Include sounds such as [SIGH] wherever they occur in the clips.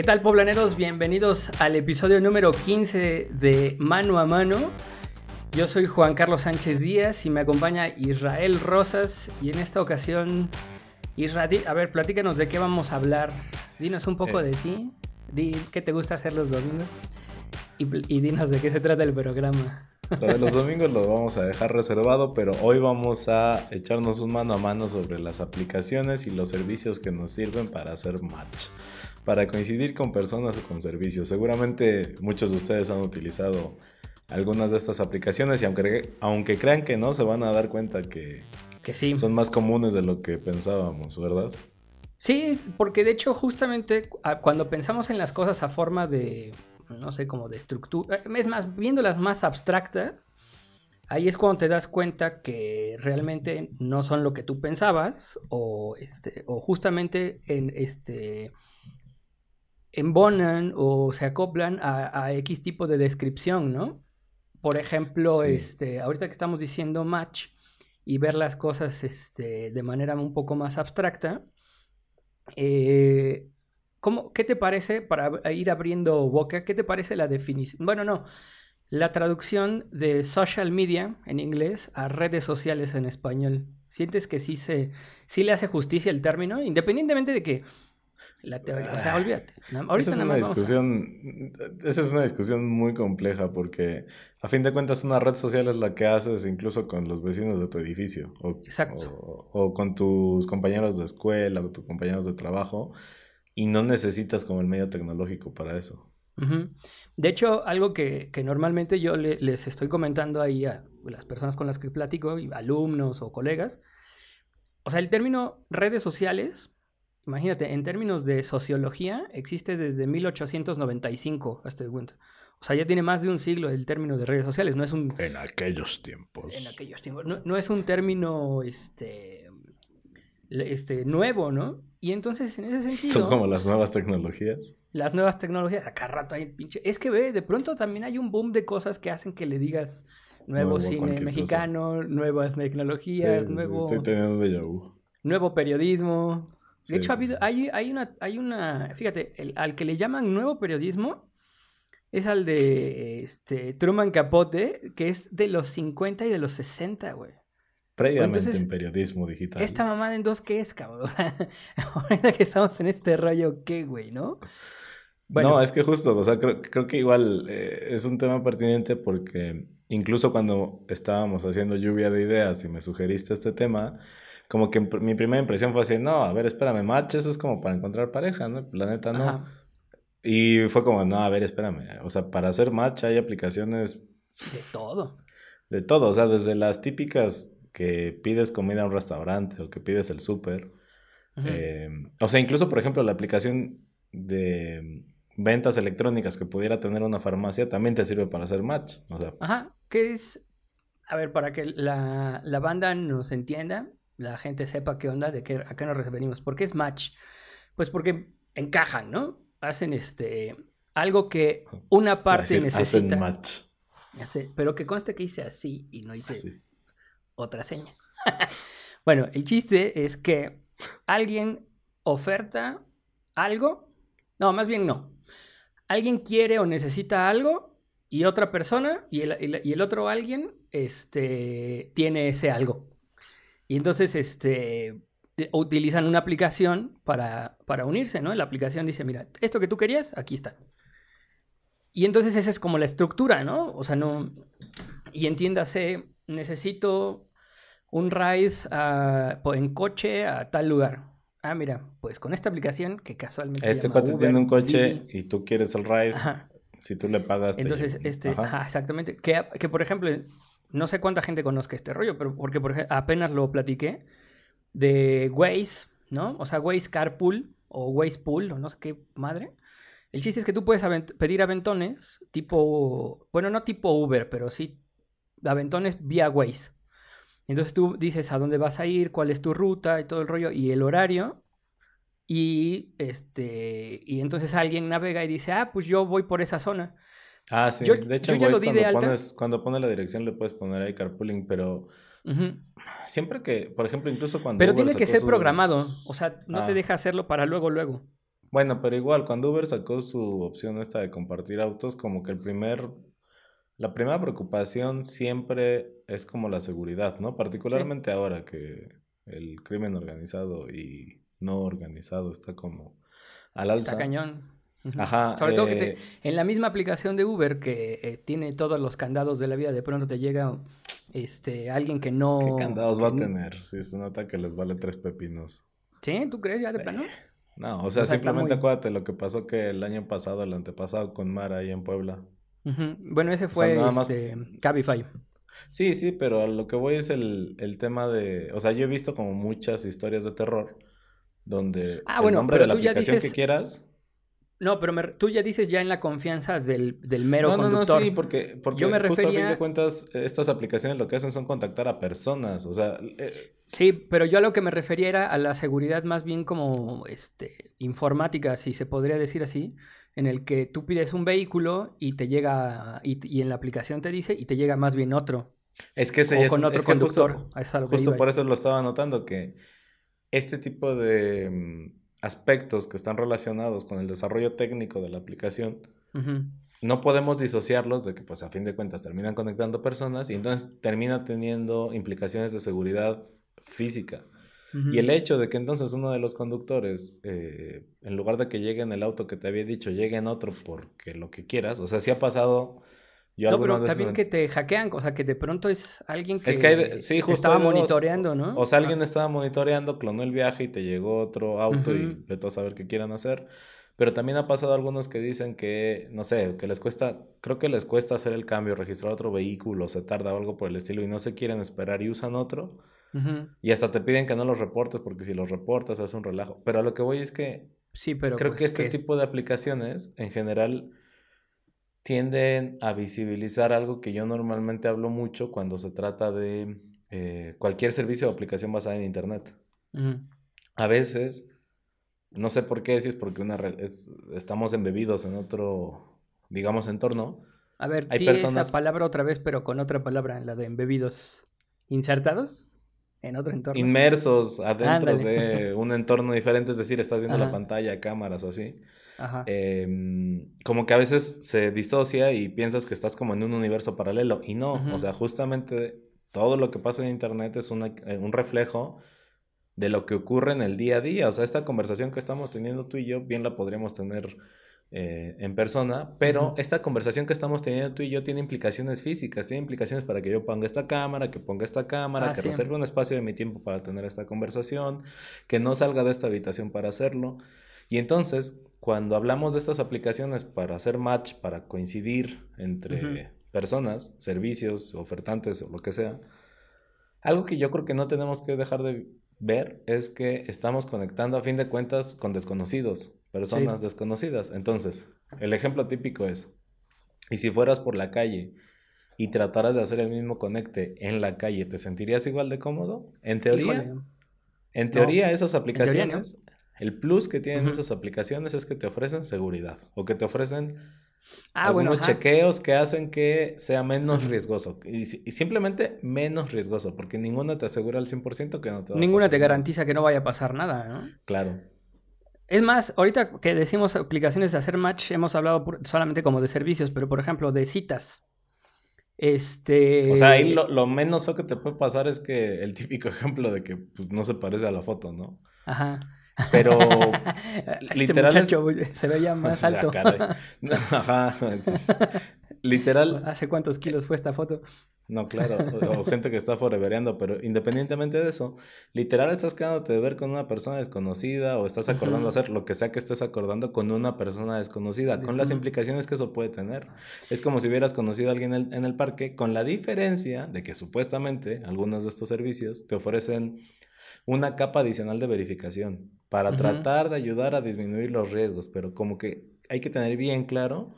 ¿Qué tal, poblaneros? Bienvenidos al episodio número 15 de Mano a Mano. Yo soy Juan Carlos Sánchez Díaz y me acompaña Israel Rosas. Y en esta ocasión, Israel, a ver, platícanos de qué vamos a hablar. Dinos un poco Eh. de ti. Di qué te gusta hacer los domingos. Y, y dinos de qué se trata el programa. Lo de los domingos lo vamos a dejar reservado, pero hoy vamos a echarnos un mano a mano sobre las aplicaciones y los servicios que nos sirven para hacer match, para coincidir con personas o con servicios. Seguramente muchos de ustedes han utilizado algunas de estas aplicaciones y aunque, aunque crean que no, se van a dar cuenta que Que sí. son más comunes de lo que pensábamos, ¿verdad? Sí, porque de hecho justamente cuando pensamos en las cosas a forma de, no sé, como de estructura, es más, viéndolas más abstractas, ahí es cuando te das cuenta que realmente no son lo que tú pensabas o, este, o justamente en, este, embonan o se acoplan a, a X tipo de descripción, ¿no? Por ejemplo, Sí. este, ahorita que estamos diciendo match y ver las cosas este, de manera un poco más abstracta, eh, ¿cómo- ¿qué te parece, para ir abriendo boca, qué te parece la definición? Bueno, no, la traducción de social media en inglés a redes sociales en español. ¿Sientes que sí, se, sí le hace justicia el término? Independientemente de que la teoría, o sea, olvídate. ahorita Esa es nada una a- discusión, esa es una discusión muy compleja porque a fin de cuentas una red social es la que haces incluso con los vecinos de tu edificio o, Exacto. o- o con tus compañeros de escuela o tus compañeros de trabajo y no necesitas como el medio tecnológico para eso. De hecho, algo que, que normalmente yo le- les estoy comentando ahí a las personas con las que platico, alumnos o colegas, o sea, el término redes sociales, imagínate, en términos de sociología, existe desde 1895, hasta de cuenta. O sea, ya tiene más de un siglo el término de redes sociales, no es un En aquellos tiempos. en aquellos tiempos. No, no es un término este, este, nuevo, ¿no? Y entonces, en ese sentido. Son como las nuevas tecnologías. Las nuevas tecnologías, acá rato hay pinche. Es que ve, de pronto también hay un boom de cosas que hacen que le digas nuevo, Nuevo cine mexicano, nuevas tecnologías, sí, nuevo, estoy teniendo déjà vu. nuevo periodismo. De hecho, ha habido, hay, hay una, hay una, fíjate, el- al que le llaman nuevo periodismo es al de este, Truman Capote, que es de los 50 y de los 60, güey. Previamente entonces, en periodismo digital. Esta mamada en dos, ¿qué es, cabrón? O [LAUGHS] sea, ahorita que estamos en este rollo, ¿qué, güey, no? No, es que justo, o sea, creo, creo que igual eh, es un tema pertinente porque incluso cuando estábamos haciendo lluvia de ideas y me sugeriste este tema, como que mi primera impresión fue así, no, a ver, espérame, match, eso es como para encontrar pareja, ¿no? La neta no. Ajá. Y fue como, no, a ver, espérame, o sea, para hacer match hay aplicaciones De todo. de todo, o sea, desde las típicas que pides comida a un restaurante o que pides el súper. Eh, o sea, incluso, por ejemplo, la aplicación de ventas electrónicas que pudiera tener una farmacia también te sirve para hacer match. O sea, Ajá, ¿qué es? A ver, para que la, la banda nos entienda, la gente sepa qué onda, de qué, a qué nos referimos. ¿Por qué es match? Pues porque encajan, ¿no? Hacen este algo que una parte decir, hacen necesita. match. pero que conste que hice así y no hice Así. otra seña. [LAUGHS] bueno, el chiste es que alguien oferta algo. No, más bien no. Alguien quiere o necesita algo y otra persona y el, el- y el otro alguien este, tiene ese algo. Y entonces este, te- utilizan una aplicación para, para unirse, ¿no? La aplicación dice, mira, esto que tú querías, aquí está. Y entonces esa es como la estructura, ¿no? O sea, no... Y entiéndase, necesito un ride a- en coche a tal lugar. Ah, mira, pues con esta aplicación que casualmente se Este llama cuate Uber, tiene un coche Didi. y tú quieres el ride. Ajá. Si tú le pagas. Entonces, este, Ajá. ajá, exactamente. Que, que, por ejemplo, no sé cuánta gente conozca este rollo, pero porque apenas lo platiqué de Waze, ¿no? O sea, Waze Carpool o Waze Pool o no sé qué madre. El chiste es que tú puedes pedir aventones tipo, bueno, no tipo Uber, pero sí aventones vía Waze. Entonces tú dices a dónde vas a ir, cuál es tu ruta y todo el rollo y el horario. Y este y entonces alguien navega y dice, "Ah, pues yo voy por esa zona." Ah, sí. Yo- de hecho, yo ya lo de cuando alta. pones, cuando pones la dirección le puedes poner ahí carpooling, pero siempre que, por ejemplo, incluso cuando. Pero Uber tiene que ser sus- programado, o sea, no te Ah. deja hacerlo para luego luego. Bueno, pero igual, cuando Uber sacó su opción esta de compartir autos, como que el primer, la primera preocupación siempre es como la seguridad, ¿no? Particularmente ahora que el crimen organizado y no organizado está como al alza. Está cañón. Ajá. Sobre todo que te- eh, en la misma aplicación de Uber que eh, tiene todos los candados de la vida, de pronto te llega este alguien que no. ¿Qué candados que va a tener? Si se nota que les vale tres pepinos. ¿Sí? ¿Tú crees ya de plano? No, o sea, O simplemente muy- acuérdate lo que pasó que el año pasado, el antepasado con Mara ahí en Puebla. Bueno, ese fue más- este, Cabify. Sí, sí, pero a lo que voy es el, el tema de... O sea, yo he visto como muchas historias de terror donde Ah, el bueno, nombre pero de la tú ya aplicación dices- que quieras... No, pero me tú ya dices ya en la confianza del, del mero No, no, no, conductor. sí, porque, porque Yo me justo a fin refería- de cuentas estas aplicaciones lo que hacen son contactar a personas, o sea... eh, Sí, pero yo a lo que me refería era a la seguridad más bien como este, informática, si se podría decir así, en el que tú pides un vehículo y te llega, y, y en la aplicación te dice, y te llega más bien otro, es que ese o ya es con otro es que justo- conductor. es que Justo iba. por eso lo estaba notando, que este tipo de mm, aspectos que están relacionados con el desarrollo técnico de la aplicación, no podemos disociarlos de que, pues, a fin de cuentas terminan conectando personas y entonces termina teniendo implicaciones de seguridad física. Y el hecho de que entonces uno de los conductores, eh, en lugar de que llegue en el auto que te había dicho, llegue en otro porque lo que quieras, o sea, si ha pasado... Yo No, pero también que te hackean, o sea, que de pronto es alguien que, Es que hay sí, te justo estaba dos. monitoreando, ¿no? O sea, alguien estaba monitoreando, clonó el viaje y te llegó otro auto y Ujú. vete a saber qué quieran hacer. Pero también ha pasado algunos que dicen que, no sé, que les cuesta, creo que les cuesta hacer el cambio, registrar otro vehículo, se tarda o algo por el estilo y no se quieren esperar y usan otro. Ujú. Y hasta te piden que no los reportes porque si los reportas hace un relajo. Pero a lo que voy es que Sí, pero creo pues, que este es- tipo de aplicaciones en general tienden a visibilizar algo que yo normalmente hablo mucho cuando se trata de eh, cualquier servicio o aplicación basada en Internet. A veces, no sé por qué, si es porque una es- estamos embebidos en otro, digamos, entorno. A ver, Hay personas- esa palabra otra vez, pero con otra palabra, la de embebidos. ¿Insertados? En otro entorno. Inmersos adentro Ándale. de un entorno diferente, es decir, estás viendo la pantalla, cámaras o así. Ajá. em, como que a veces se disocia y piensas que estás como en un universo paralelo y no, o sea, justamente todo lo que pasa en internet es una- eh, un reflejo de lo que ocurre en el día a día, o sea, esta conversación que estamos teniendo tú y yo bien la podríamos tener eh, en persona, pero esta conversación que estamos teniendo tú y yo tiene implicaciones físicas, tiene implicaciones para que yo ponga esta cámara, que ponga esta cámara, Ah, que sí. reserve un espacio de mi tiempo para tener esta conversación, que no salga de esta habitación para hacerlo. Y entonces, cuando hablamos de estas aplicaciones para hacer match, para coincidir entre Ujú. personas, servicios, ofertantes o lo que sea, algo que yo creo que no tenemos que dejar de ver es que estamos conectando a fin de cuentas con desconocidos, personas desconocidas. Entonces, el ejemplo típico es, y si fueras por la calle y trataras de hacer el mismo conecte en la calle, ¿te sentirías igual de cómodo? En teoría, Híjole. en No, teoría esas no. aplicaciones, el plus que tienen esas aplicaciones es que te ofrecen seguridad o que te ofrecen Ah, algunos chequeos que hacen que sea menos riesgoso. Y, si- y simplemente menos riesgoso, porque ninguna te asegura al 100% que no te va a Ninguna pasar te nada. garantiza que no vaya a pasar nada, ¿no? Claro. Es más, ahorita que decimos aplicaciones de hacer match, hemos hablado solamente como de servicios, pero por ejemplo, de citas. Este. O sea, ahí lo, lo menos que te puede pasar es que el típico [LAUGHS] ejemplo de que pues, no se parece a la foto, ¿no? Ajá. Pero [LAUGHS] este literal es- se veía más [LAUGHS] alto. Ajá. Literal, ¿Hace cuántos kilos fue esta foto? No, claro, o, o gente que está forevereando, pero independientemente de eso, literal estás quedándote de ver con una persona desconocida o estás acordando Ujú. hacer lo que sea que estés acordando con una persona desconocida, con las implicaciones que eso puede tener. Es como si hubieras conocido a alguien en el, en el parque, con la diferencia de que supuestamente algunos de estos servicios te ofrecen una capa adicional de verificación para tratar de ayudar a disminuir los riesgos, pero como que hay que tener bien claro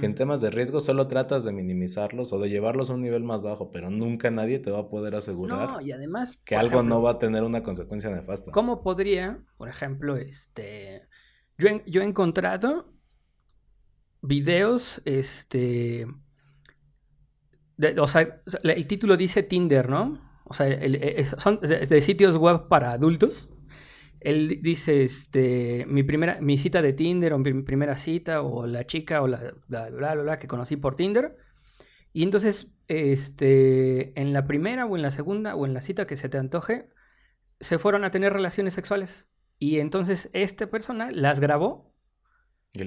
que en temas de riesgo solo tratas de minimizarlos o de llevarlos a un nivel más bajo, pero nunca nadie te va a poder asegurar No, y además. que algo ejemplo, no va a tener una consecuencia nefasta. ¿Cómo podría, por ejemplo, este. Yo he, yo he encontrado videos, este. de- o sea, el título dice Tinder, ¿no? O sea, el- el- son de, de sitios web para adultos. él dice, este, mi primera, mi cita de Tinder o mi primera cita o la chica o la bla bla bla, bla que conocí por Tinder. Y entonces, este, en la primera o en la segunda o en la cita que se te antoje, se fueron a tener relaciones sexuales. Y entonces esta persona las grabó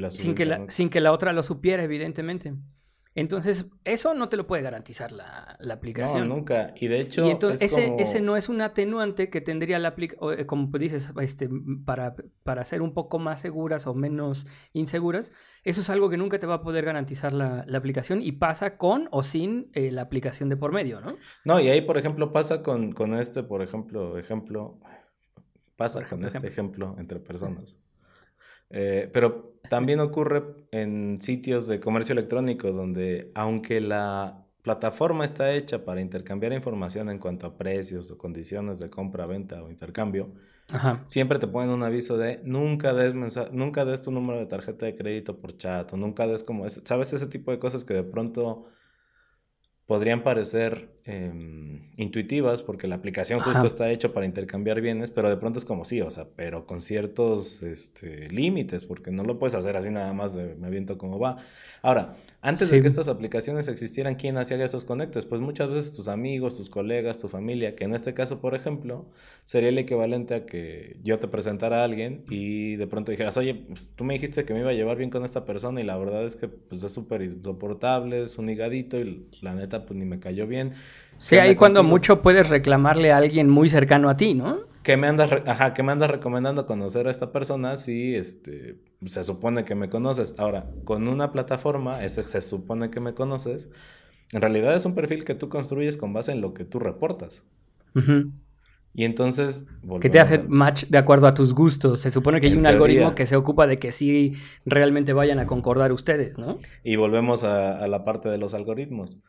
sin, que la, sin que la otra lo supiera, evidentemente. Entonces, eso no te lo puede garantizar la, aplicación. No, nunca. Y de hecho. ese, ese no es un atenuante que tendría la aplicación, eh, como dices, este, para, para ser un poco más seguras o menos inseguras. Eso es algo que nunca te va a poder garantizar la, aplicación y pasa con o sin eh, la aplicación de por medio, ¿no? No, y ahí, por ejemplo, pasa con, con este, por ejemplo, ejemplo. Pasa con este ejemplo entre personas. Eh, pero también ocurre en sitios de comercio electrónico donde aunque la plataforma está hecha para intercambiar información en cuanto a precios o condiciones de compra, venta o intercambio, siempre te ponen un aviso de nunca des, nunca des tu número de tarjeta de crédito por chat o nunca des como, ¿sabes? Ese tipo de cosas que de pronto podrían parecer em, intuitivas porque la aplicación justo está hecha para intercambiar bienes, pero de pronto es como sí, o sea, pero con ciertos este, límites, porque no lo puedes hacer así nada más de me aviento como va. Ahora, antes de que estas aplicaciones existieran, ¿quién hacía esos conectes? Pues muchas veces tus amigos, tus colegas, tu familia, que en este caso, por ejemplo, sería el equivalente a que yo te presentara a alguien y de pronto dijeras, oye, pues, tú me dijiste que me iba a llevar bien con esta persona y la verdad es que pues, es súper insoportable, es un higadito y la neta pues ni me cayó bien. Sí, ahí cuando mucho puedes reclamarle a alguien muy cercano a ti, ¿no? Que me andas, ajá, me andas recomendando conocer a esta persona si este, se supone que me conoces. Ahora, con una plataforma, ese se supone que me conoces, en realidad es un perfil que tú construyes con base en lo que tú reportas. Y entonces... Que te hace match de acuerdo a tus gustos. Se supone que hay un algoritmo que se ocupa de que sí realmente vayan a concordar ustedes, ¿no? Y volvemos a la parte de los algoritmos.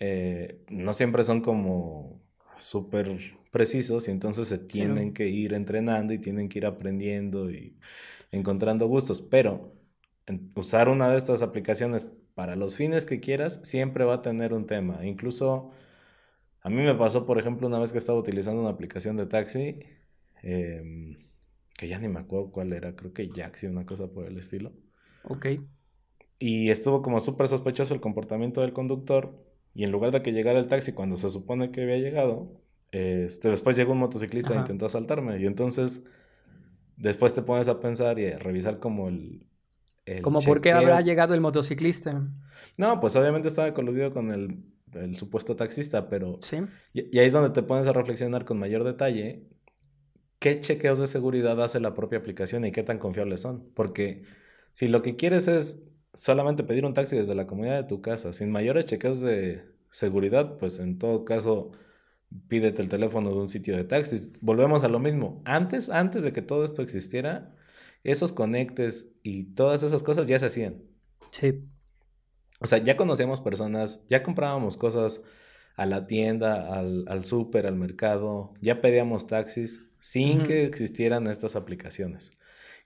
Eh, no siempre son como súper precisos y entonces se tienen que ir entrenando y tienen que ir aprendiendo y encontrando gustos. Pero usar una de estas aplicaciones para los fines que quieras siempre va a tener un tema. Incluso a mí me pasó, por ejemplo, una vez que estaba utilizando una aplicación de taxi, em, que ya ni me acuerdo cuál era, creo que Jaxi, una cosa por el estilo. Ok. Y estuvo como súper sospechoso el comportamiento del conductor y en lugar de que llegara el taxi cuando se supone que había llegado, este, después llegó un motociclista e intentó asaltarme. Y entonces, después te pones a pensar y a revisar como el... el ¿Como por qué habrá llegado el motociclista? No, pues obviamente estaba coludido con el, el supuesto taxista, pero... Sí. Y, ahí es donde te pones a reflexionar con mayor detalle qué chequeos de seguridad hace la propia aplicación y qué tan confiables son. Porque si lo que quieres es solamente pedir un taxi desde la comunidad de tu casa, sin mayores chequeos de seguridad, pues en todo caso pídete el teléfono de un sitio de taxis. Volvemos a lo mismo. Antes, antes de que todo esto existiera, esos conectes y todas esas cosas ya se hacían. Sí. O sea, ya conocíamos personas, ya comprábamos cosas a la tienda, al, al súper, al mercado, ya pedíamos taxis sin que existieran estas aplicaciones.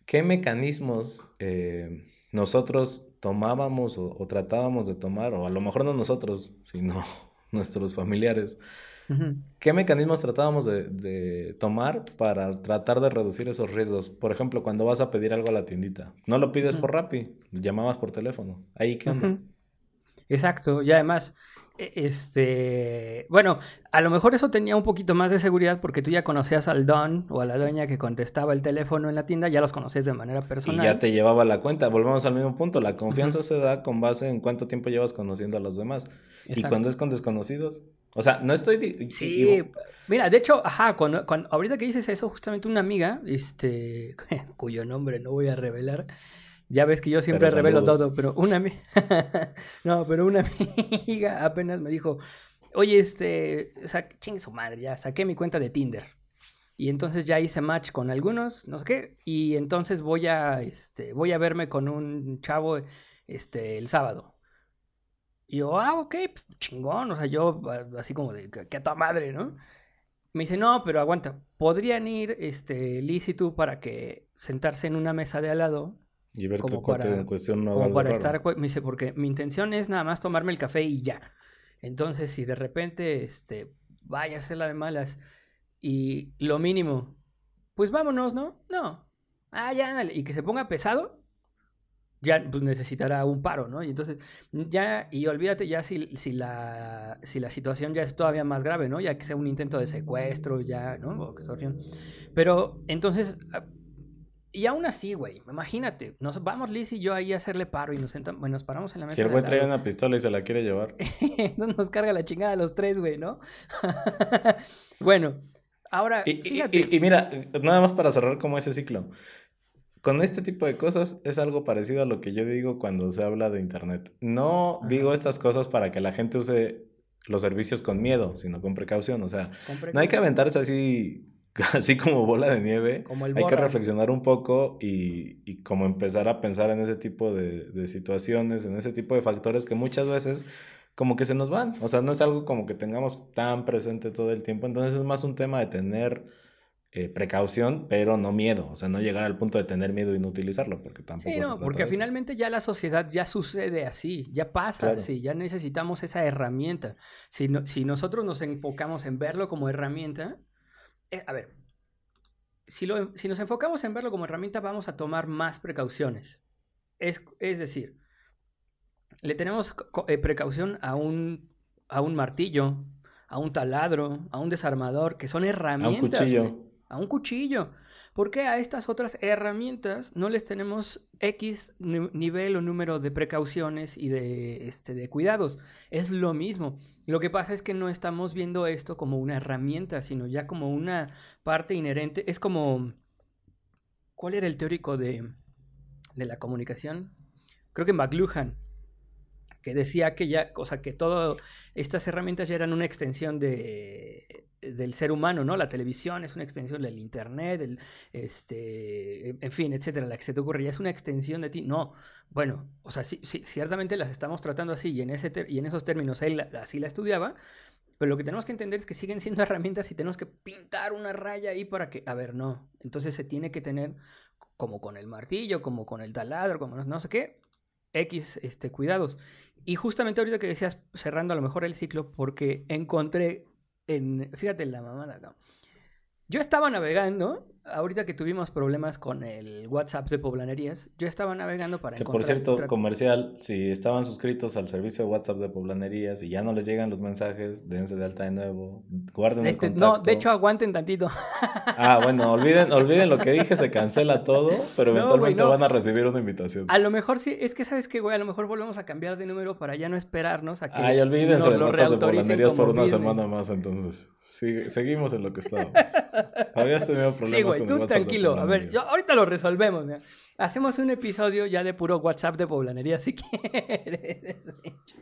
¿Qué mecanismos eh, nosotros tomábamos o, tratábamos de tomar, o a lo mejor no nosotros, sino [LAUGHS] nuestros familiares, ¿qué mecanismos tratábamos de, tomar para tratar de reducir esos riesgos? Por ejemplo, cuando vas a pedir algo a la tiendita, no lo pides por Rappi, llamabas por teléfono. Ahí qué onda. Exacto, y además e, este, bueno, a lo mejor eso tenía un poquito más de seguridad porque tú ya conocías al don o a la doña que contestaba el teléfono en la tienda, ya los conoces de manera personal. Y ya te llevaba la cuenta. Volvemos al mismo punto. La confianza se da con base en cuánto tiempo llevas conociendo a los demás. Y cuando es con desconocidos. O sea, no estoy. Sí, mira, de hecho, ajá, cuando, cuando, ahorita que dices eso, justamente una amiga, este, [LAUGHS] cuyo nombre no voy a revelar, ya ves que yo siempre revelo todo, pero una amiga. [LAUGHS] no, pero una amiga apenas me dijo, oye, este, ching su madre, ya saqué mi cuenta de Tinder. Y entonces ya hice match con algunos, no sé qué, y entonces voy a, este, voy a verme con un chavo, este, el sábado. Y yo, ah, ok, pues, chingón, o sea, yo así como de, que a tu madre, ¿no? Me dice, no, pero aguanta, podrían ir, este, Liz y tú para que sentarse en una mesa de al lado y ver como para, en cuestión no como para estar, me dice, porque mi intención es nada más tomarme el café y ya. Entonces, si de repente, este, vaya a hacer la de malas y lo mínimo pues vámonos, ¿no? No. Ah, ya, ándale. Y que se ponga pesado, ya pues necesitará un paro, ¿no? Y entonces, ya, y olvídate ya si, si, la, si la situación ya es todavía más grave, ¿no? Ya que sea un intento de secuestro, ya, ¿no? O extorsión. Pero entonces, ah, y aún así, güey, imagínate, nos vamos Liz y yo ahí a hacerle paro y nos sentamos, bueno, nos paramos en la mesa. Que el güey trae una pistola y se la quiere llevar. [LAUGHS] Entonces nos carga la chingada a los tres, güey, ¿no? [LAUGHS] bueno, ahora, Y, y- fíjate. y- y mira, nada más para cerrar como ese ciclo. Con este tipo de cosas es algo parecido a lo que yo digo cuando se habla de Internet. No Ajá. digo estas cosas para que la gente use los servicios con miedo, sino con precaución. O sea, no hay que aventarse así, [LAUGHS] así como bola de nieve. Como el Hay que reflexionar un poco y, y como empezar a pensar en ese tipo de, de situaciones, en ese tipo de factores que muchas veces como que se nos van. O sea, no es algo como que tengamos tan presente todo el tiempo. Entonces es más un tema de tener eh, precaución, pero no miedo. O sea, no llegar al punto de tener miedo y no utilizarlo, porque tampoco Sí, no, porque finalmente ya la sociedad ya sucede así, ya pasa Claro. así, ya necesitamos esa herramienta. Si, no- si nosotros nos enfocamos en verlo como herramienta, eh, a ver, si, lo, si nos enfocamos en verlo como herramienta, vamos a tomar más precauciones. Es, es decir, le tenemos eh, precaución a un, a un martillo, a un taladro, a un desarmador, que son A un herramientas. cuchillo. A un cuchillo. ¿Por qué a estas otras herramientas no les tenemos X ni- nivel o número de precauciones y de, este, de cuidados? Es lo mismo. Lo que pasa es que no estamos viendo esto como una herramienta, sino ya como una parte inherente. Es como... ¿Cuál era el teórico de, de la comunicación? Creo que McLuhan, que decía que ya, o sea, que todas estas herramientas ya eran una extensión de, del ser humano, ¿no? La televisión es una extensión del internet, el, este, en fin, etcétera, la que se te ocurre, ya es una extensión de ti. No, bueno, o sea, sí, sí, ciertamente las estamos tratando así y en, ese y en esos términos él así la estudiaba, pero lo que tenemos que entender es que siguen siendo [LAUGHS] herramientas y tenemos que pintar una raya ahí para que, a ver, no. Entonces se tiene que tener, como con el martillo, como con el taladro, como no, no sé qué, X este, cuidados. Y justamente ahorita que decías, cerrando a lo mejor el ciclo, porque encontré en, fíjate la mamada acá. Yo estaba navegando, ahorita que tuvimos problemas con el WhatsApp de Poblanerías, yo estaba navegando para Que por cierto, tra- comercial, si estaban suscritos al servicio de WhatsApp de Poblanerías y ya no les llegan los mensajes, dense de alta de nuevo, guarden este, el no, contacto. de hecho aguanten tantito. [LAUGHS] Ah, bueno, olviden, olviden lo que dije, se cancela todo, pero No, eventualmente güey, no. van a recibir una invitación. A lo mejor sí, es que sabes que, güey, a lo mejor volvemos a cambiar de número para ya no esperarnos a que Ay, olvídense nos lo WhatsApp de Poblanerías por una business. semana más, entonces. Sigue- seguimos en lo que estábamos. [LAUGHS] Habías tenido problemas Sí, güey, tú tranquilo. A ver, yo, ahorita lo resolvemos. Hacemos un episodio ya de puro WhatsApp de poblanería si [LAUGHS] quieres.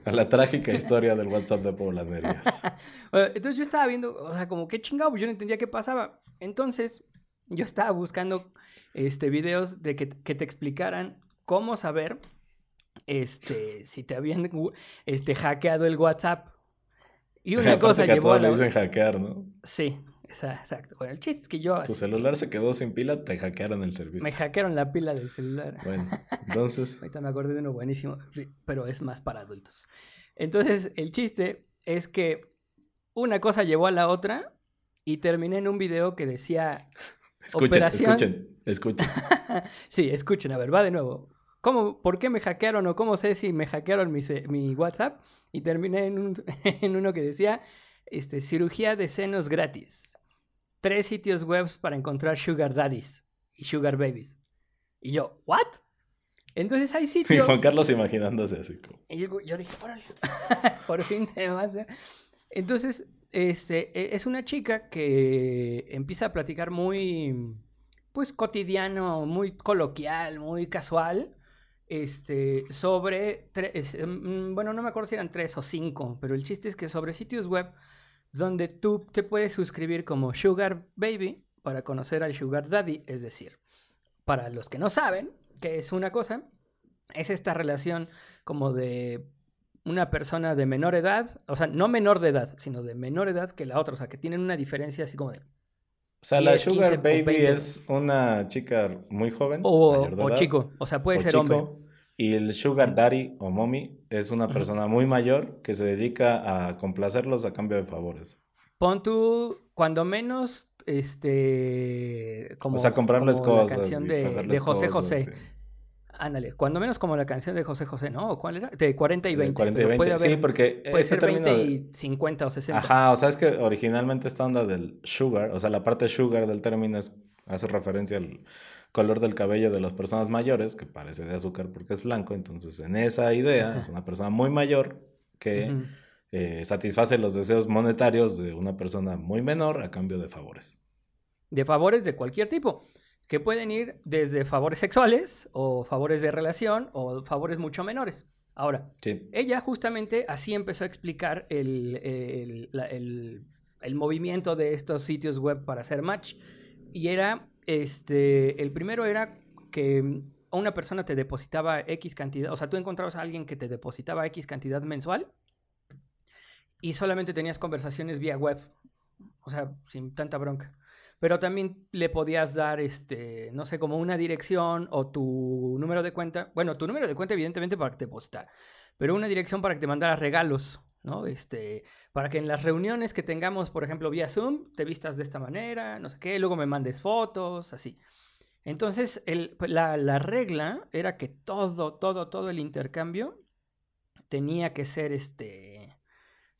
A la trágica historia del WhatsApp de Poblanerías. [LAUGHS] Bueno, Entonces yo estaba viendo, o sea, como qué chingado, yo no entendía qué pasaba. Entonces yo estaba buscando este, videos de que, que te explicaran cómo saber este, si te habían este, hackeado el WhatsApp. Y una [LAUGHS] cosa que llevó todos a la... dicen hackear, ¿no? Sí, exacto. Bueno, el chiste es que yo Tu así, celular se quedó sin pila, te hackearon el servicio. me hackearon la pila del celular. Bueno, [LAUGHS] entonces, Ahorita me acordé de uno buenísimo, pero es más para adultos. Entonces, el chiste es que una cosa llevó a la otra y terminé en un video que decía, [LAUGHS] escuchen, Operación- escuchen, escuchen. [LAUGHS] sí, escuchen, a ver, va de nuevo. ¿Cómo, ¿Por qué me hackearon o cómo sé si me hackearon mi, mi WhatsApp? Y terminé en, un- en uno que decía, este, cirugía de senos gratis. Tres sitios web para encontrar sugar daddies y sugar babies. Y yo, ¿what? Entonces hay [LAUGHS] Y sitios... Juan Carlos imaginándose así como. Y yo, yo dije, órale, [LAUGHS] por fin se va a hacer. Entonces, este, e- es una chica que empieza a platicar muy, pues, cotidiano, muy coloquial, muy casual, este, sobre, tres, mm, bueno, no me acuerdo si eran tres o cinco, pero el chiste es que sobre sitios web donde tú te puedes suscribir como Sugar Baby para conocer al Sugar Daddy, es decir, para los que no saben qué es una cosa, es esta relación como de una persona de menor edad, o sea, no menor de edad, sino de menor edad que la otra, o sea, que tienen una diferencia así como de... O sea, la 10, Sugar 15 o Baby 20. es una chica muy joven. O, mayor de o edad, chico, o sea, puede o ser chico, hombre. Y el Sugar Daddy o Mommy es una persona muy mayor que se dedica a complacerlos a cambio de favores. Pon tú, cuando menos, este, como, o sea, comprarles como la cosas. canción y de, de José cosas, José. sí. Ándale, cuando menos como la canción de José José, ¿no? ¿O ¿Cuál era? De 40 y De 20. 40 y pero 20. puede haber- sí, porque Puede ese ser término 20 de- y 50 o 60. Ajá, o sea, es que originalmente esta onda del sugar, o sea, la parte sugar del término es, hace referencia al color del cabello de las personas mayores, que parece de azúcar porque es blanco, entonces en esa idea es una persona muy mayor que eh, satisface los deseos monetarios de una persona muy menor a cambio de favores. De favores de cualquier tipo, que pueden ir desde favores sexuales o favores de relación o favores mucho menores. Ahora, Sí. ella justamente así empezó a explicar el, el- la- el- el movimiento de estos sitios web para hacer match. Y era, este, el primero era que una persona te depositaba X cantidad, o sea, tú encontrabas a alguien que te depositaba X cantidad mensual y solamente tenías conversaciones vía web, o sea, sin tanta bronca. Pero también le podías dar, este, no sé, como una dirección o tu número de cuenta. Bueno, tu número de cuenta, evidentemente, para que te depositara. Pero una dirección para que te mandara regalos, ¿no? Este, para que en las reuniones que tengamos, por ejemplo, vía Zoom, te vistas de esta manera, no sé qué, luego me mandes fotos, así. Entonces, el- la, la regla era que todo, todo, todo el intercambio tenía que ser, este,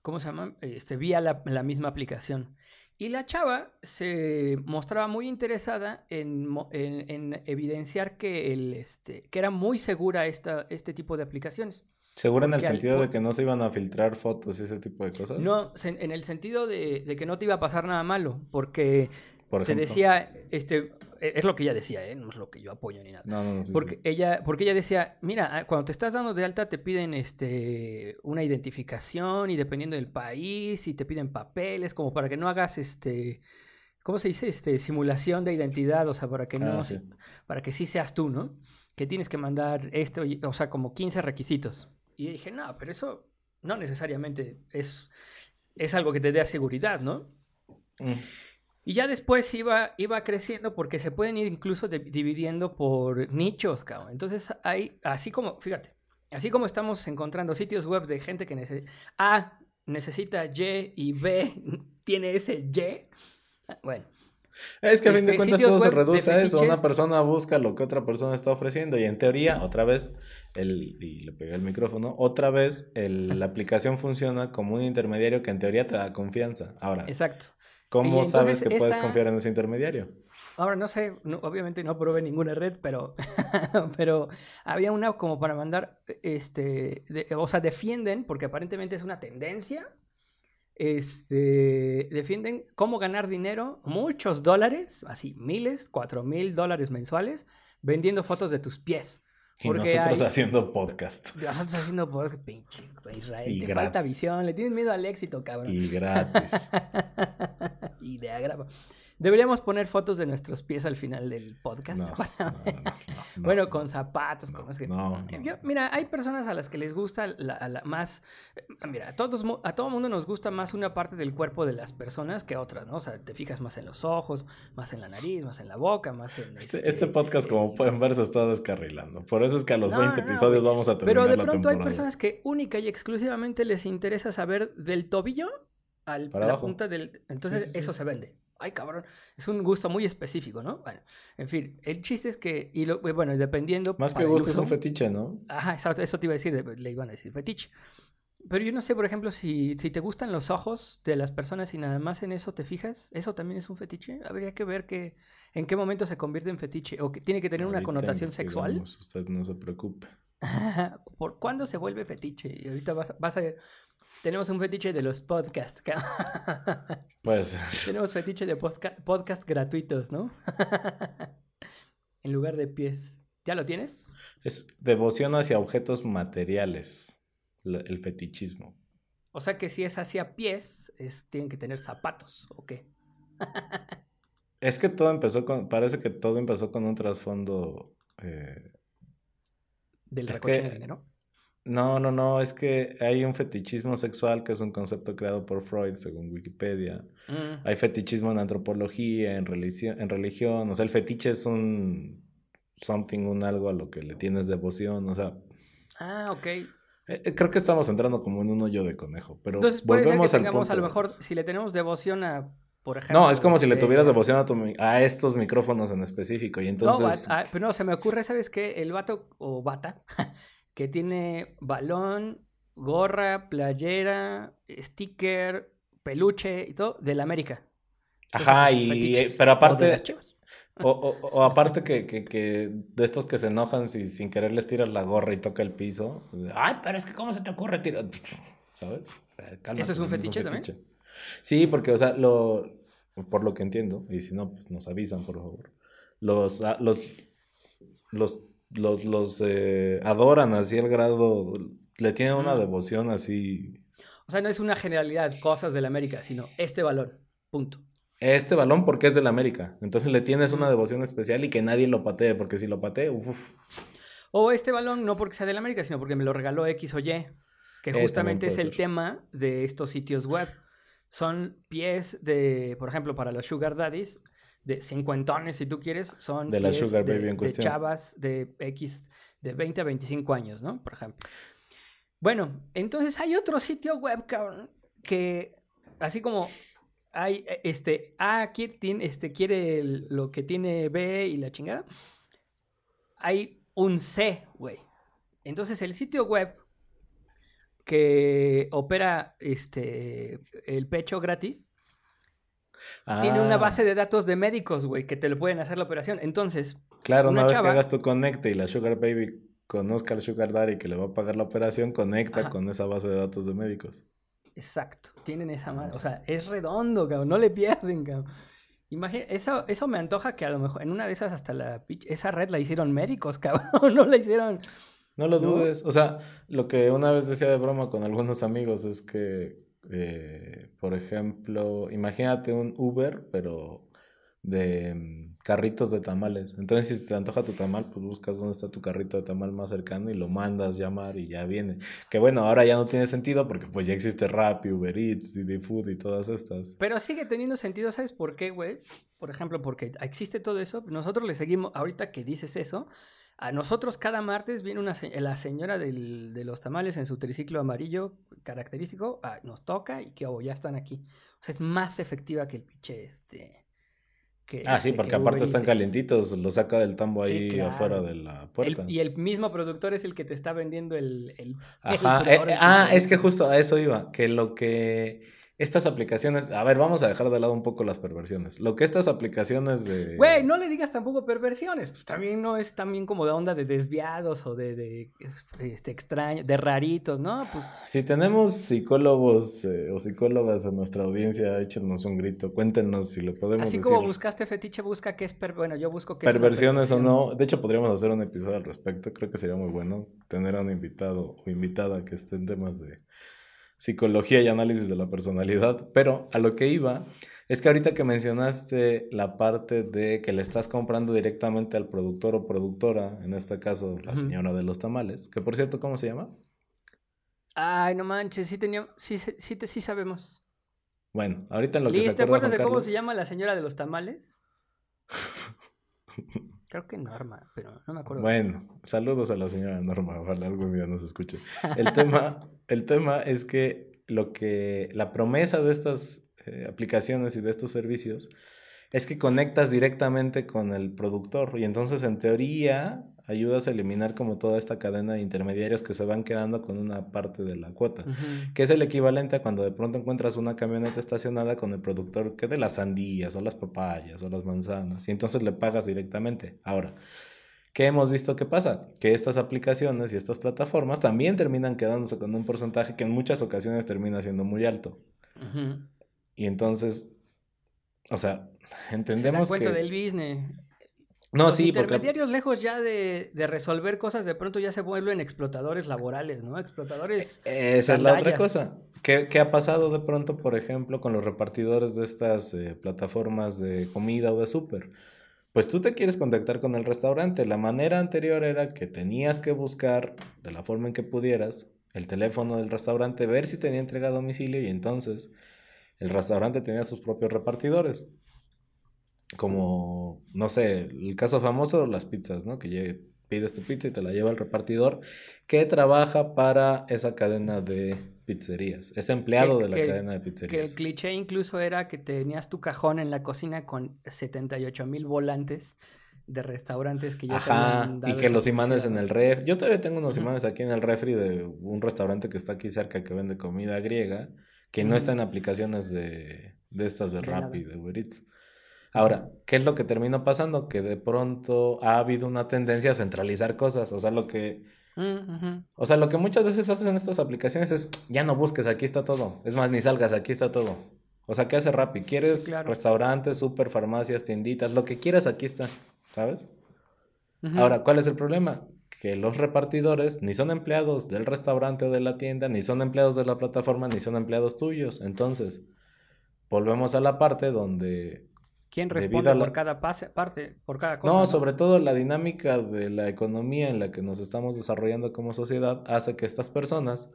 ¿cómo se llama? Este, vía la, la misma aplicación. Y la chava se mostraba muy interesada en- en evidenciar que, el, este, que era muy segura esta, este tipo de aplicaciones. ¿Seguro en el al- sentido de que no se iban a filtrar fotos y ese tipo de cosas? No, en el sentido de, de que no te iba a pasar nada malo, porque Por te decía, este, e- es lo que ella decía, ¿eh? no es lo que yo apoyo ni nada. No, no, no. sí, Porque sí. ella, porque ella decía, mira, ah, cuando te estás dando de alta te piden este una identificación y dependiendo del país y te piden papeles como para que no hagas este ¿cómo se dice? este simulación de identidad, o sea, para que no Ah, sí. para que sí seas tú, ¿no? Que tienes que mandar esto, o sea, como 15 requisitos. Y dije, "No, pero eso no necesariamente es es algo que te dé seguridad, ¿no?" Mm. Y ya después iba, iba creciendo porque se pueden ir incluso de- dividiendo por nichos, cabrón. Entonces hay, así como, fíjate, así como estamos encontrando sitios web de gente que necesita, A necesita Y y B [LAUGHS] tiene ese Y. Bueno, Es que a fin de Este, cuentas todo se reduce a eso. Una persona busca lo que otra persona está ofreciendo y en teoría, otra vez, el, y le pegué el micrófono, otra vez el- la aplicación funciona como un intermediario que en teoría te da confianza. Ahora, exacto. ¿cómo sabes que puedes confiar en ese intermediario? Ahora no sé, no- obviamente no probé ninguna red, pero, [LAUGHS] pero había una como para mandar, este, de- o sea, defienden, porque aparentemente es una tendencia, este, defienden cómo ganar dinero, muchos dólares, así miles, cuatro mil dólares mensuales, vendiendo fotos de tus pies. Y Porque nosotros hay- haciendo podcast. [LAUGHS] Estás haciendo podcast, pinche Israel, Y te falta gratis. visión, le tienes miedo al éxito, cabrón. Y gratis. [LAUGHS] Idea graba. Deberíamos poner fotos de nuestros pies al final del podcast. No, [LAUGHS] para- no, no, no, no, bueno, no. con zapatos, No, con que- Yo- mira, hay personas a las que les gusta la, la- más, eh, mira, a todos, a todo mundo nos gusta más una parte del cuerpo de las personas que otras, ¿no? O sea, te fijas más en los ojos, más en la nariz, más en la boca, más en Este, este podcast, como pueden ver, se está descarrilando. Por eso es que a los No, 20 no, episodios vamos a terminar Pero de la pronto hay personas que única y exclusivamente les interesa saber del tobillo al Para la abajo. punta del. Entonces, Sí, sí, sí. eso se vende. Ay, cabrón. Es un gusto muy específico, ¿no? Bueno, en fin, el chiste es que. Y lo, bueno, dependiendo. Más que gusto es un uso- fetiche, ¿no? Ajá, exacto, eso te iba a decir, de- le iban a decir fetiche. Pero yo no sé, por ejemplo, si, si te gustan los ojos de las personas y nada más en eso te fijas, ¿eso también es un fetiche? Habría que ver que, en qué momento se convierte en fetiche o que tiene que tener una Ahorita connotación sexual. Usted no se preocupe. [LAUGHS] ¿Por cuándo se vuelve fetiche? Y ahorita vas, vas a... Tenemos un fetiche de los podcasts. [LAUGHS] ca- Pues, Tenemos fetiche de podcast gratuitos, ¿no? [LAUGHS] en lugar de pies. ¿Ya lo tienes? es devoción hacia objetos materiales. el fetichismo. O sea que si es hacia pies, es, tienen que tener zapatos, ¿o qué? [LAUGHS] Es que todo empezó con. Parece que todo empezó con un trasfondo. eh, Del recoche de dinero. No, no, no. Es que hay un fetichismo sexual que es un concepto creado por Freud, según Wikipedia. Mm, Hay fetichismo en antropología, en religión, en religión. O sea, el fetiche es un something, un algo a lo que le tienes devoción. O sea, Ah, ok. Eh, eh, creo que estamos entrando como en un hoyo de conejo, pero Entonces puede volvemos ser que al tengamos punto a lo de- mejor, si le tenemos devoción a, por ejemplo... No, es como si le tuvieras devoción a, tu a estos micrófonos en específico y No, entonces... a- pero no, se me ocurre, ¿sabes qué? El vato o bata [LAUGHS] que tiene balón, gorra, playera, sticker, peluche y todo del América. Ajá, y eh, pero de aparte, o, o- o aparte que, que- que de estos que se enojan si sin querer les tiras la gorra y toca el piso. pues, Ay, pero es que cómo se te ocurre tirar, [LAUGHS] ¿sabes? Eh, cálmate, ¿Eso es un fetiche también? Sí, porque, o sea, lo, por lo que entiendo, y si no, pues nos avisan, por favor. Los, ah, los, los, los, los, eh, adoran así al grado, le tienen una Mm. devoción así. O sea, no es una generalidad, cosas del América, sino este balón. Punto. Este balón porque es del América. Entonces le tienes una Mm. devoción especial y que nadie lo patee, porque si lo patee, uf, uf. O este balón no porque sea del América, sino porque me lo regaló X o Y. Que también justamente es el ser. tema de estos sitios web. Son pies de, por ejemplo, para los sugar daddies, de cincuentones si tú quieres, son De la sugar de, baby en de chavas de X, de 20 a 25 años, ¿no? Por ejemplo. Bueno, entonces hay otro sitio web, cabrón, que así como hay, eh, este, A quiere, tiene- este, quiere el- lo que tiene B y la chingada, hay un C, güey. Entonces el sitio web que opera este, el pecho gratis tiene una Ah, base de datos de médicos, güey, que te lo pueden hacer la operación. Entonces, Claro, una, una vez chava- que hagas tu conecte y la Sugar Baby conozca al Sugar Daddy que le va a pagar la operación, conecta Ajá. con esa base de datos de médicos. exacto, tienen esa madre. O sea, es redondo, cabrón, no le pierden, cabrón. Imagina, eso, eso me antoja que a lo mejor en una de esas hasta la esa red la hicieron médicos, [LAUGHS] cabrón, no la hicieron. No lo dudes. O sea, lo que una vez decía de broma con algunos amigos es que, eh, por ejemplo, imagínate un Uber, pero de mm, carritos de tamales. Entonces, si te antoja tu tamal, pues buscas dónde está tu carrito de tamal más cercano y lo mandas llamar y ya viene. Que bueno, ahora ya no tiene sentido porque pues ya existe Rappi, Uber Eats, Didi Food y todas estas. Pero sigue teniendo sentido, ¿sabes por qué, güey? Por ejemplo, porque existe todo eso. Nosotros le seguimos, ahorita que dices eso, a nosotros cada martes viene una la señora del- de los tamales en su triciclo amarillo característico, ah, nos toca y que oh, ya están aquí. O sea, es más efectiva que el pinche este. que, Ah, sí, este, porque que aparte están Eats. calientitos, lo saca del tambo Sí, ahí claro. afuera de la El- puerta. y el mismo productor es el que te está vendiendo el. el- [LAUGHS] Ajá, eh, el eh, ah, es que justo a eso iba, que lo que estas aplicaciones, a ver, vamos a dejar de lado un poco las perversiones. Lo que estas aplicaciones de... Güey, no le digas tampoco perversiones. Pues también no es también como de onda de desviados o de, de este, extraños, de raritos, ¿no? Pues Si tenemos psicólogos eh, o psicólogas en nuestra audiencia, échenos un grito, cuéntenos si lo podemos así decir. como buscaste fetiche, busca qué es per... Bueno, yo busco qué es Perversiones o no. De hecho, podríamos hacer un episodio al respecto. Creo que sería muy bueno tener a un invitado o invitada que esté en temas de psicología y análisis de la personalidad. Pero a lo que iba es que ahorita que mencionaste la parte de que le estás comprando directamente al productor o productora, en este caso la señora de los tamales, que por cierto, ¿cómo se llama? Ay, no manches, sí teníamos, sí, sí, sí, sí sabemos. Bueno, ahorita en lo que se Liz, ¿te acuerda acuerdas de cómo se llama la señora de los tamales? [LAUGHS] Creo que Norma, pero no me acuerdo. Bueno, saludos a la señora Norma, ojalá algún día nos escuche. El tema, el tema es que lo que la promesa de estas eh, aplicaciones y de estos servicios es que conectas directamente con el productor y entonces en teoría ayudas a eliminar como toda esta cadena de intermediarios que se van quedando con una parte de la cuota. Que es el equivalente a cuando de pronto encuentras una camioneta estacionada con el productor que de las sandías o las papayas o las manzanas y entonces le pagas directamente. Ahora, ¿qué hemos visto que pasa? Que estas aplicaciones y estas plataformas también terminan quedándose con un porcentaje que en muchas ocasiones termina siendo muy alto. Y entonces, o sea, [LAUGHS] Se dan entendemos cuenta que... del business. No, Los sí, porque... intermediarios lejos ya de, de resolver cosas, de pronto ya se vuelven explotadores laborales, ¿no? Explotadores. Esa es la otra cosa. ¿Qué, qué ha pasado de pronto, por ejemplo, con los repartidores de estas eh, plataformas de comida o de súper? Pues tú te quieres contactar con el restaurante. La manera anterior era que tenías que buscar, de la forma en que pudieras, el teléfono del restaurante, ver si tenía entrega a domicilio y entonces el restaurante tenía sus propios repartidores. Como, no sé, el caso famoso, las pizzas, ¿no? Que lle- pides tu pizza y te la lleva el repartidor que trabaja para esa cadena de pizzerías. Es empleado de la cadena de pizzerías. Que el cliché incluso era que tenías tu cajón en la cocina con 78 mil volantes de restaurantes que ya Ajá, y que los imanes en el ref. Yo todavía tengo unos imanes aquí en el refri de un restaurante que está aquí cerca que vende comida griega, que no está en aplicaciones de, de estas de, de Rappi, de Uber Eats. Ahora, ¿qué es lo que terminó pasando? Que de pronto ha habido una tendencia a centralizar cosas. O sea, lo que. Mm, o sea, lo que muchas veces hacen en estas aplicaciones es ya no busques, aquí está todo. Es más, ni salgas, aquí está todo. O sea, ¿qué hace Rappi? ¿Quieres restaurantes, super farmacias, tienditas? Lo que quieras, aquí está. ¿Sabes? Ahora, ¿cuál es el problema? Que los repartidores ni son empleados del restaurante o de la tienda, ni son empleados de la plataforma, ni son empleados tuyos. Entonces, volvemos a la parte donde ¿Quién responde por cada parte, por cada cosa? No, sobre todo la dinámica de la economía en la que nos estamos desarrollando como sociedad hace que estas personas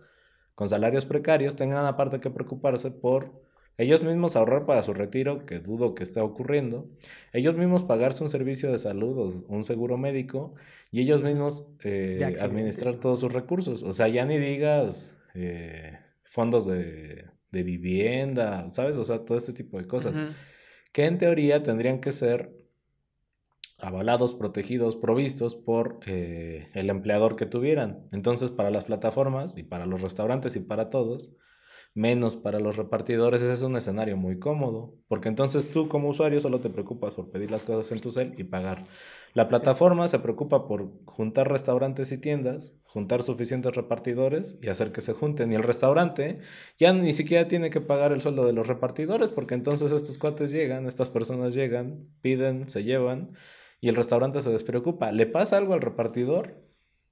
con salarios precarios tengan aparte que preocuparse por ellos mismos ahorrar para su retiro, que dudo que esté ocurriendo, ellos mismos pagarse un servicio de salud o un seguro médico y ellos mismos eh, administrar todos sus recursos. O sea, ya ni digas eh, fondos de, vivienda, ¿sabes? O sea, todo este tipo de cosas que en teoría tendrían que ser avalados, protegidos, provistos por eh, el empleador que tuvieran. Entonces, para las plataformas y para los restaurantes y para todos, menos para los repartidores, ese es un escenario muy cómodo, porque entonces tú como usuario solo te preocupas por pedir las cosas en tu cel y pagar. La plataforma se preocupa por juntar restaurantes y tiendas, juntar suficientes repartidores y hacer que se junten. Y el restaurante ya ni siquiera tiene que pagar el sueldo de los repartidores, porque entonces estos cuates llegan, estas personas llegan, piden, se llevan y el restaurante se despreocupa. ¿Le pasa algo al repartidor?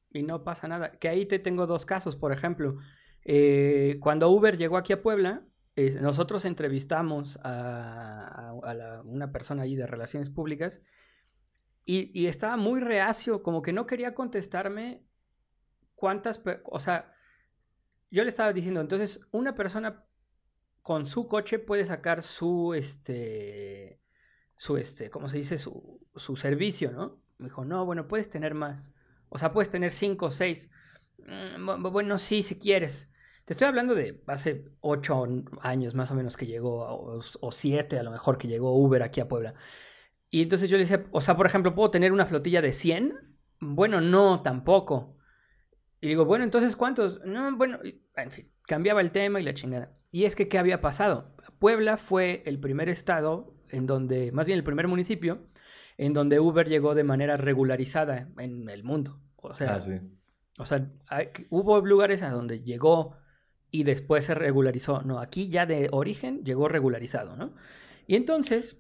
Y no pasa nada. Que ahí te tengo dos casos, por ejemplo. Eh, cuando Uber llegó aquí a Puebla, eh, nosotros entrevistamos a, una persona ahí de relaciones públicas y, estaba muy reacio, como que no quería contestarme cuántas, o sea, yo le estaba diciendo, entonces una persona con su coche puede sacar su, este, su, este, ¿cómo se dice? Su, su servicio, ¿no? Me dijo, no, bueno, puedes tener más. O sea, puedes tener cinco o seis. Mm, bueno, sí, si quieres. Te estoy hablando de hace ocho años más o menos que llegó, o, siete a lo mejor que llegó Uber aquí a Puebla. Y entonces yo le decía, o sea, por ejemplo, ¿puedo tener una flotilla de 100? Bueno, no, tampoco. Y digo, bueno, entonces ¿cuántos? No, bueno, en fin, cambiaba el tema y la chingada. Y es que, ¿qué había pasado? Puebla fue el primer estado en donde, más bien el primer municipio, en donde Uber llegó de manera regularizada en el mundo. O sea, ah, o sea hubo lugares a donde llegó y después se regularizó. No, aquí ya de origen llegó regularizado, ¿no? Y entonces,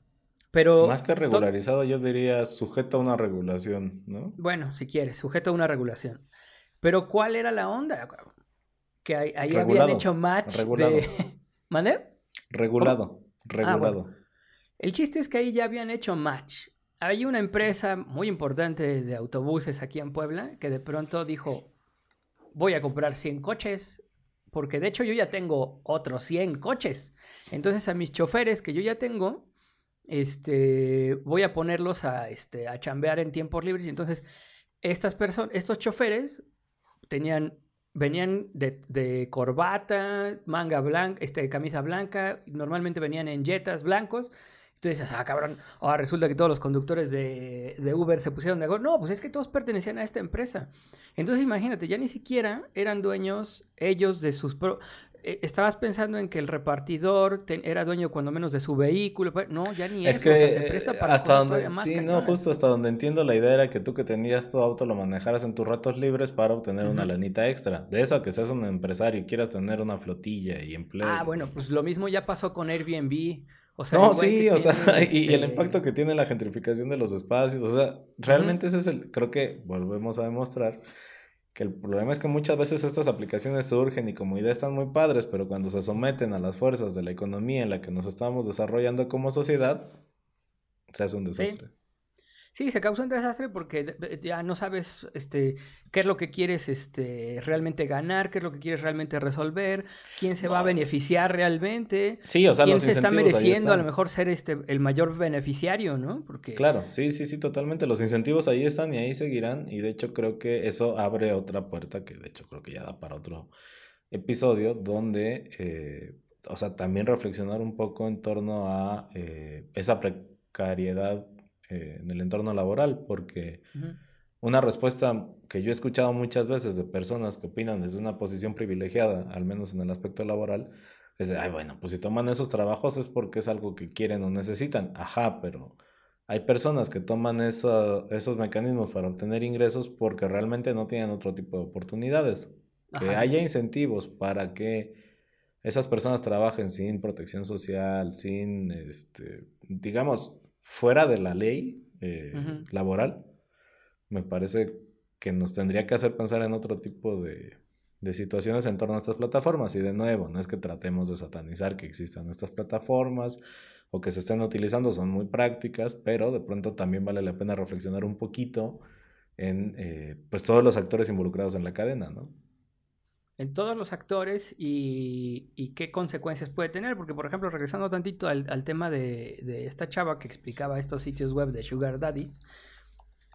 pero... Más que regularizado, yo diría sujeto a una regulación, ¿no? Bueno, si quieres, sujeto a una regulación. Pero ¿cuál era la onda? Que ahí, habían hecho match regulado. de... [LAUGHS] ¿Mande? Regulado, ah, regulado. El chiste es que ahí ya habían hecho match. Hay una empresa muy importante de autobuses aquí en Puebla que de pronto dijo, voy a comprar 100 coches porque de hecho yo ya tengo otros 100 coches. Entonces a mis choferes que yo ya tengo, este, voy a ponerlos a, este, a chambear en tiempos libres. Y entonces estas personas, estos choferes tenían, venían de, corbata, manga blanca, este, camisa blanca, normalmente venían en jetas blancos tú dices, ah, cabrón, ahora resulta que todos los conductores de, Uber se pusieron de acuerdo. No, pues es que todos pertenecían a esta empresa. Entonces imagínate, ya ni siquiera eran dueños ellos de sus... Eh, estabas pensando en que el repartidor era dueño cuando menos de su vehículo. Pues, no, ya ni es eso. Que, se presta eh, para hasta donde, Sí, no, justo hasta donde entiendo la idea era que tú que tenías tu auto lo manejaras en tus ratos libres para obtener una lanita extra. De eso que seas un empresario y quieras tener una flotilla y empleo. Ah, bueno, pues lo mismo ya pasó con Airbnb no, sí, o sea, [LAUGHS] y, el este impacto que tiene la gentrificación de los espacios, o sea, realmente ese es el, creo que volvemos a demostrar que el problema es que muchas veces estas aplicaciones surgen y como ideas están muy padres, pero cuando se someten a las fuerzas de la economía en la que nos estamos desarrollando como sociedad, se hace un desastre. Sí, se causa un desastre porque ya no sabes este, qué es lo que quieres este, realmente ganar, qué es lo que quieres realmente resolver, quién se va a beneficiar realmente, sí, o sea, quién se está mereciendo a lo mejor ser este, el mayor beneficiario, ¿no? Porque... Claro, sí, sí, sí, totalmente. Los incentivos ahí están y ahí seguirán. Y de hecho creo que eso abre otra puerta que de hecho creo que ya da para otro episodio donde, eh, o sea, también reflexionar un poco en torno a eh, esa precariedad eh, en el entorno laboral, porque una respuesta que yo he escuchado muchas veces de personas que opinan desde una posición privilegiada, al menos en el aspecto laboral, es de, ay, bueno, pues si toman esos trabajos es porque es algo que quieren o necesitan. Ajá, pero hay personas que toman esos mecanismos para obtener ingresos porque realmente no tienen otro tipo de oportunidades. Que haya incentivos para que esas personas trabajen sin protección social, sin, este, digamos, fuera de la ley eh, laboral, me parece que nos tendría que hacer pensar en otro tipo de, de situaciones en torno a estas plataformas. Y de nuevo, no es que tratemos de satanizar que existan estas plataformas o que se estén utilizando, son muy prácticas, pero de pronto también vale la pena reflexionar un poquito en eh, pues todos los actores involucrados en la cadena, ¿no? En todos los actores y, qué consecuencias puede tener. Porque, por ejemplo, regresando tantito al, tema de, esta chava que explicaba estos sitios web de Sugar Daddies,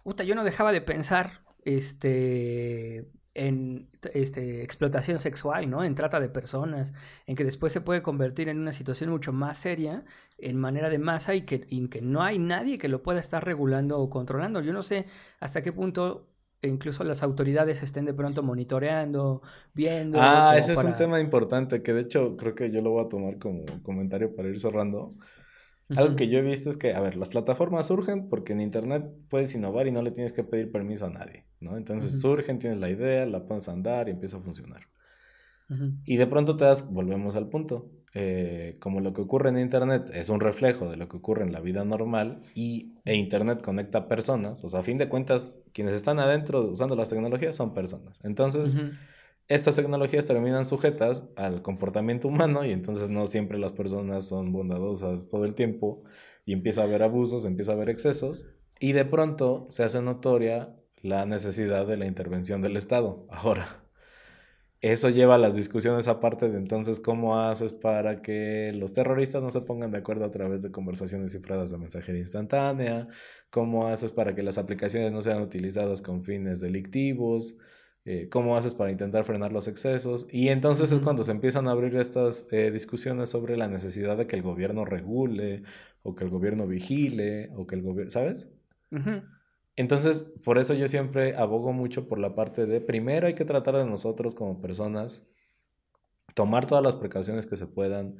puta, yo no dejaba de pensar este, en este, explotación sexual, ¿no? En trata de personas, en que después se puede convertir en una situación mucho más seria, en manera de masa y que, y que no hay nadie que lo pueda estar regulando o controlando. Yo no sé hasta qué punto incluso las autoridades estén de pronto monitoreando, viendo. Ah, ese es un tema importante que de hecho creo que yo lo voy a tomar como comentario para ir cerrando. Algo que yo he visto es que, a ver, las plataformas surgen porque en Internet puedes innovar y no le tienes que pedir permiso a nadie, ¿no? Entonces surgen, tienes la idea, la pones a andar y empieza a funcionar. Y de pronto te das, volvemos al punto, eh, como lo que ocurre en Internet es un reflejo de lo que ocurre en la vida normal y e Internet conecta personas, o sea, a fin de cuentas, quienes están adentro usando las tecnologías son personas. Entonces, estas tecnologías terminan sujetas al comportamiento humano y entonces no siempre las personas son bondadosas todo el tiempo y empieza a haber abusos, empieza a haber excesos y de pronto se hace notoria la necesidad de la intervención del Estado. Ahora, eso lleva a las discusiones aparte de entonces cómo haces para que los terroristas no se pongan de acuerdo a través de conversaciones cifradas de mensajería instantánea, cómo haces para que las aplicaciones no sean utilizadas con fines delictivos, eh, cómo haces para intentar frenar los excesos. Y entonces es cuando se empiezan a abrir estas eh, discusiones sobre la necesidad de que el gobierno regule o que el gobierno vigile o que el gobierno, ¿sabes? Entonces, por eso yo siempre abogo mucho por la parte de, primero hay que tratar de nosotros como personas, tomar todas las precauciones que se puedan,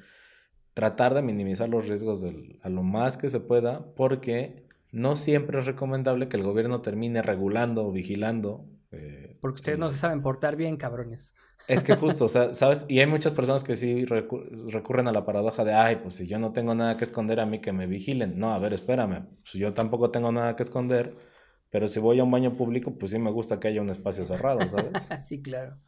tratar de minimizar los riesgos a lo más que se pueda, porque no siempre es recomendable que el gobierno termine regulando o vigilando. Eh, porque ustedes no se saben portar bien, cabrones. Es que justo, o [LAUGHS] sea, ¿sabes? Y hay muchas personas que sí recurren a la paradoja de, ay, pues si yo no tengo nada que esconder, a mí que me vigilen. No, a ver, espérame, si yo tampoco tengo nada que esconder pero si voy a un baño público, pues sí me gusta que haya un espacio cerrado, ¿sabes? [LAUGHS] sí, claro.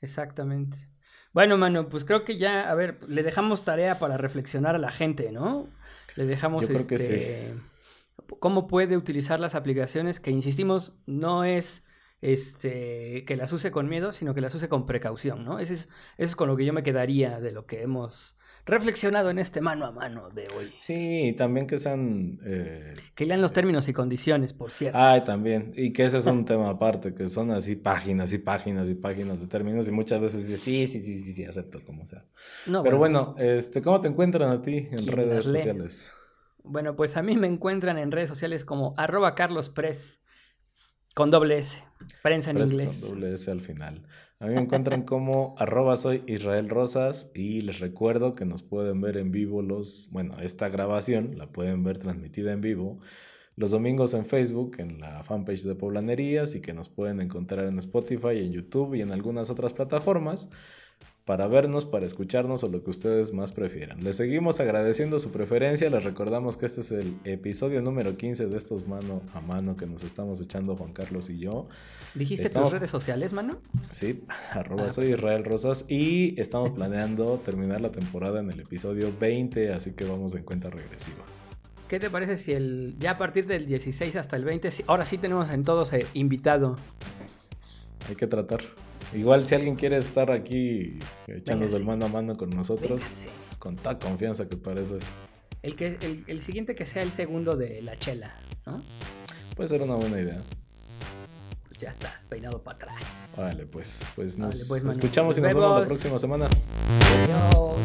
Exactamente. Bueno, mano, pues creo que ya, a ver, le dejamos tarea para reflexionar a la gente, ¿no? Le dejamos Yo creo que este, sí. cómo puede utilizar las aplicaciones, que insistimos, no es este que las use con miedo, sino que las use con precaución, ¿no? Ese es, eso es con lo que yo me quedaría de lo que hemos reflexionado en este mano a mano de hoy. Sí, también que sean... Eh, que lean los términos y condiciones, por cierto. Ay, también. Y que ese es un [LAUGHS] tema aparte, que son así páginas y páginas y páginas de términos y muchas veces dices, sí, sí, sí, sí, sí, acepto como sea. Pero bueno, este, ¿cómo te encuentran a ti en redes sociales? Bueno, pues a mí me encuentran en redes sociales como arroba carlospress con doble S, prensa en inglés. Con doble S al final. A mí me encuentran como [LAUGHS] arroba soy Israel Rosas y les recuerdo que nos pueden ver en vivo los, bueno, esta grabación la pueden ver transmitida en vivo los domingos en Facebook, en la fanpage de Poblanerías y que nos pueden encontrar en Spotify, en YouTube y en algunas otras plataformas para vernos, para escucharnos o lo que ustedes más prefieran. Les seguimos agradeciendo su preferencia, les recordamos que este es el episodio número 15 de estos mano a mano que nos estamos echando Juan Carlos y yo. ¿Dijiste tus redes sociales, mano? Sí, [LAUGHS] arroba ah, soy Israel Rosas y estamos planeando terminar la temporada en el episodio 20, así que vamos en cuenta regresiva. ¿qué te parece si el ya a partir del 16 hasta el 20, sí- ahora sí tenemos en todos eh, invitado? Hay que tratar. Igual si alguien quiere estar aquí echándose Véngase. el mano a mano con nosotros, Véngase. con toda confianza que es. El, que, el, el siguiente que sea el segundo de la chela, ¿no? Puede ser una buena idea. Pues ya estás peinado para atrás. Vale, pues, pues nos pues, escuchamos y Nos nos vemos la vemos. próxima semana. Adiós.